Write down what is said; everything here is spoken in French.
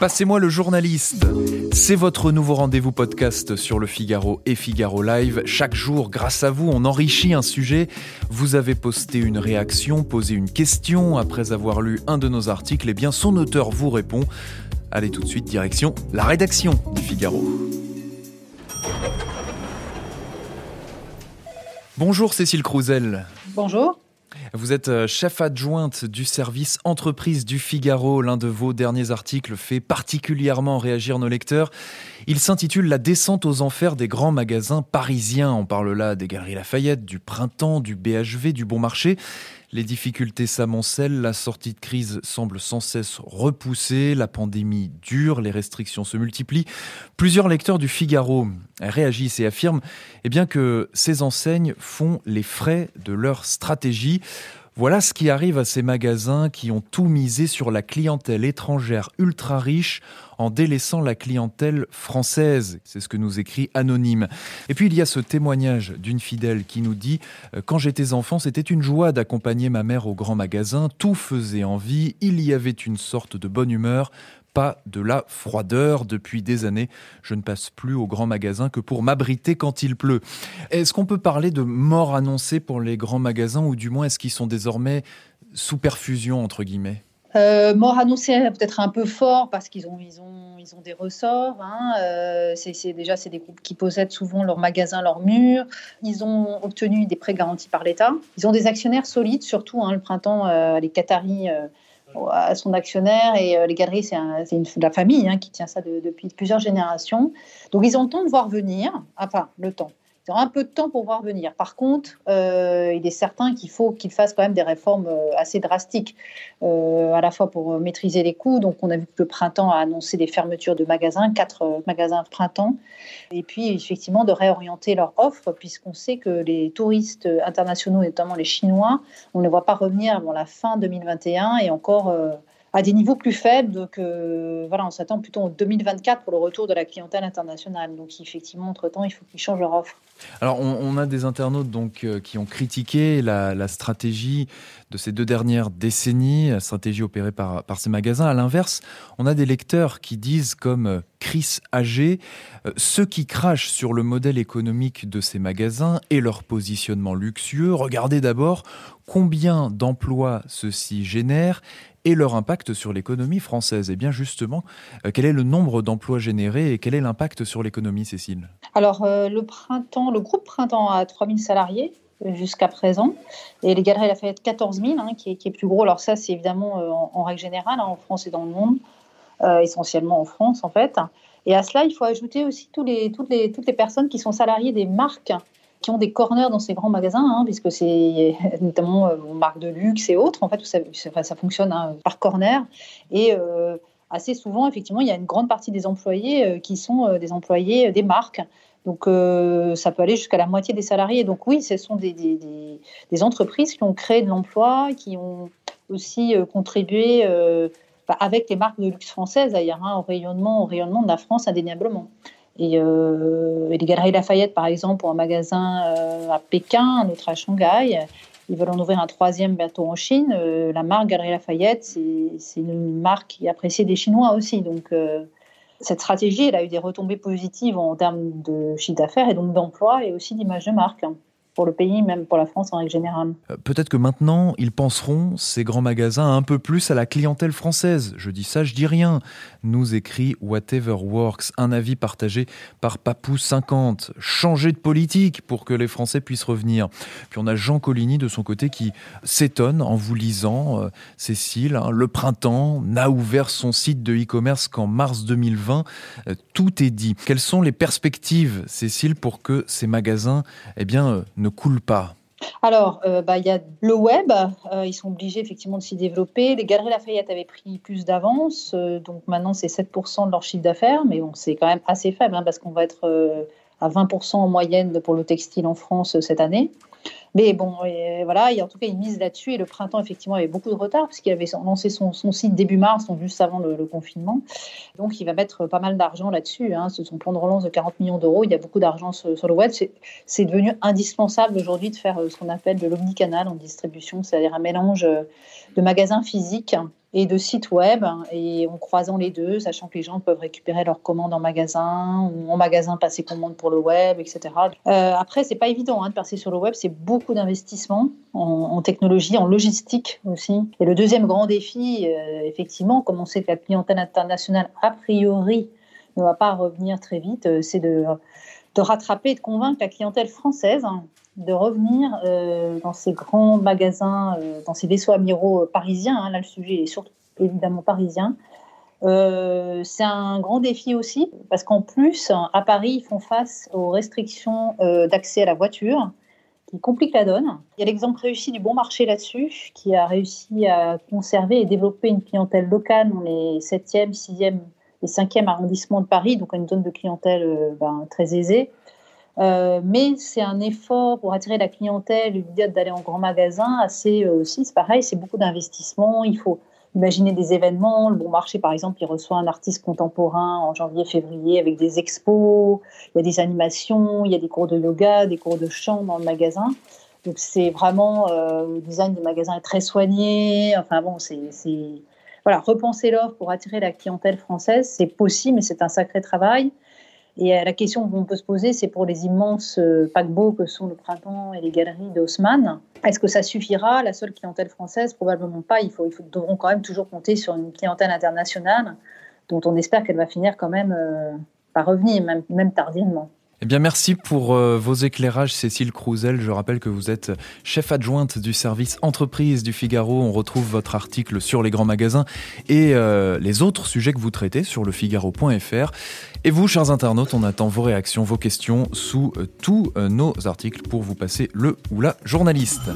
Passez-moi le journaliste. C'est votre nouveau rendez-vous podcast sur le Figaro et Figaro Live. Chaque jour, grâce à vous, on enrichit un sujet. Vous avez posté une réaction, posé une question après avoir lu un de nos articles. Eh bien, son auteur vous répond. Allez tout de suite, direction la rédaction du Figaro. Bonjour Cécile Crouzel. Bonjour. Vous êtes euh, chef adjointe du service entreprise du Figaro. L'un de vos derniers articles fait particulièrement réagir nos lecteurs. Il s'intitule La descente aux enfers des grands magasins parisiens. On parle là des Galeries Lafayette, du Printemps, du BHV, du Bon Marché. Les difficultés s'amoncellent, la sortie de crise semble sans cesse repoussée, la pandémie dure, les restrictions se multiplient. Plusieurs lecteurs du Figaro réagissent et affirment eh bien, que ces enseignes font les frais de leur stratégie. Voilà ce qui arrive à ces magasins qui ont tout misé sur la clientèle étrangère ultra riche en délaissant la clientèle française. C'est ce que nous écrit Anonyme. Et puis il y a ce témoignage d'une fidèle qui nous dit euh, Quand j'étais enfant, c'était une joie d'accompagner ma mère au grand magasin. Tout faisait envie. Il y avait une sorte de bonne humeur pas de la froideur. Depuis des années, je ne passe plus au grand magasin que pour m'abriter quand il pleut. Est-ce qu'on peut parler de mort annoncée pour les grands magasins ou du moins est-ce qu'ils sont désormais sous perfusion entre guillemets? Euh, mort annoncée peut-être un peu fort parce qu'ils ont, ils ont, ils ont des ressorts. Hein. Euh, c'est, déjà c'est des groupes qui possèdent souvent leurs magasins, leurs murs. Ils ont obtenu des prêts garantis par l'État. Ils ont des actionnaires solides, surtout hein, le printemps, euh, les Qataris à son actionnaire et euh, les galeries, c'est une, la famille hein, qui tient ça depuis plusieurs générations. Donc ils ont le temps de voir venir, enfin le temps, un peu de temps pour voir venir. Par contre, euh, il est certain qu'il faut qu'ils fassent quand même des réformes euh, assez drastiques, euh, à la fois pour maîtriser les coûts. Donc, on a vu que le printemps a annoncé des fermetures de magasins, quatre magasins printemps, et puis effectivement de réorienter leur offre, puisqu'on sait que les touristes internationaux, notamment les Chinois, on ne les voit pas revenir avant la fin 2021 et encore à des niveaux plus faibles. Donc, euh, voilà, on s'attend plutôt en 2024 pour le retour de la clientèle internationale. Donc, effectivement, entre-temps, il faut qu'ils changent leur offre. Alors, on, a des internautes donc, euh, qui ont critiqué la, stratégie de ces deux dernières décennies, la stratégie opérée par, ces magasins. À l'inverse, on a des lecteurs qui disent, comme euh, Chris Agé, ceux qui crachent sur le modèle économique de ces magasins et leur positionnement luxueux, regardez d'abord combien d'emplois ceux-ci génèrent et leur impact sur l'économie française. Et bien justement, euh, quel est le nombre d'emplois générés et quel est l'impact sur l'économie, Cécile? Alors, euh, le printemps, le groupe Printemps a 3000 salariés euh, jusqu'à présent. Et les Galeries Lafayette, 14 000, hein, qui, est, qui, est, plus gros. Alors ça, c'est évidemment en, règle générale, hein, en France et dans le monde, essentiellement en France en fait. Et à cela, il faut ajouter aussi tous les, toutes, les, toutes les personnes qui sont salariées des marques qui ont des corners dans ces grands magasins, hein, puisque c'est notamment euh, marques de luxe et autres, en fait, où ça, fonctionne hein, par corner. Et euh, assez souvent, effectivement, il y a une grande partie des employés euh, qui sont des employés des marques. Donc, ça peut aller jusqu'à la moitié des salariés. Donc, oui, ce sont des, entreprises qui ont créé de l'emploi, qui ont aussi contribué bah, avec les marques de luxe françaises, d'ailleurs, hein, rayonnement, au rayonnement de la France, indéniablement. Euh, et, les Galeries Lafayette, par exemple, ont un magasin euh, à Pékin, un autre à Shanghai. Ils veulent en ouvrir un troisième bientôt en Chine. Euh, la marque Galeries Lafayette, c'est une marque qui est appréciée des Chinois aussi. Donc, cette stratégie, elle a eu des retombées positives en termes de chiffre d'affaires et donc d'emploi et aussi d'image de marque pour le pays, même pour la France en règle générale. Euh, peut-être que maintenant, ils penseront, ces grands magasins, un peu plus à la clientèle française. Je dis ça, je dis rien. Nous écrit Whatever Works, un avis partagé par Papou50. Changer de politique pour que les Français puissent revenir. Puis on a Jean Coligny de son côté qui s'étonne en vous lisant, euh, Cécile, hein, le printemps n'a ouvert son site de e-commerce qu'en mars 2020. Euh, tout est dit. Quelles sont les perspectives, Cécile, pour que ces magasins eh bien, ne coule pas alors, euh, bah, il y a le web, euh, ils sont obligés effectivement de s'y développer. Les Galeries Lafayette avaient pris plus d'avance, euh, donc maintenant c'est 7% de leur chiffre d'affaires, mais bon, c'est quand même assez faible hein, parce qu'on va être à 20% en moyenne pour le textile en France cette année. Mais bon, voilà, et en tout cas, il mise là-dessus. Et le printemps, effectivement, avait beaucoup de retard, puisqu'il avait lancé son, site début mars, donc juste avant le, confinement. Donc, il va mettre pas mal d'argent là-dessus. Hein. C'est son plan de relance de 40 millions d'euros. Il y a beaucoup d'argent sur, le web. C'est devenu indispensable aujourd'hui de faire euh, ce qu'on appelle de l'omnicanal en distribution, c'est-à-dire un mélange euh, de magasins physiques et de sites web, et en croisant les deux, sachant que les gens peuvent récupérer leurs commandes en magasin, ou en magasin passer commande pour le web, etc. Euh, après, c'est pas évident hein, de passer sur le web, c'est beaucoup d'investissement en, technologie, en logistique aussi. Et le deuxième grand défi, euh, effectivement, comme on sait que la clientèle internationale, a priori, ne va pas revenir très vite, euh, c'est de, de rattraper et de convaincre la clientèle française de revenir euh, dans ces grands magasins, euh, dans ces vaisseaux amiraux euh, parisiens. Hein. là, le sujet est surtout évidemment parisien. c'est un grand défi aussi, parce qu'en plus, à Paris, ils font face aux restrictions d'accès à la voiture, qui compliquent la donne. Il y a l'exemple réussi du bon marché là-dessus, qui a réussi à conserver et développer une clientèle locale dans les 7e, 6e et 5e arrondissements de Paris, donc une zone de clientèle ben, très aisée. Euh, mais c'est un effort pour attirer la clientèle, l'idée d'aller en grand magasin, assez euh, aussi, c'est pareil, c'est beaucoup d'investissement. Il faut imaginer des événements. Le Bon Marché, par exemple, il reçoit un artiste contemporain en janvier-février avec des expos, il y a des animations, il y a des cours de yoga, des cours de chant dans le magasin. Donc c'est vraiment, euh, le design du magasin est très soigné. Enfin bon, c'est voilà, repenser l'offre pour attirer la clientèle française, c'est possible, mais c'est un sacré travail. Et euh, la question qu'on peut se poser, c'est pour les immenses euh, paquebots que sont le printemps et les galeries d'Haussmann, est-ce que ça suffira? La seule clientèle française, probablement pas. Il faut, devront quand même toujours compter sur une clientèle internationale, dont on espère qu'elle va finir quand même euh, par revenir, même tardivement. Eh bien, merci pour euh, vos éclairages, Cécile Crouzel. Je rappelle que vous êtes chef adjointe du service entreprise du Figaro. On retrouve votre article sur les grands magasins et euh, les autres sujets que vous traitez sur lefigaro.fr. Et vous, chers internautes, on attend vos réactions, vos questions sous euh, tous nos articles pour vous passer le ou la journaliste.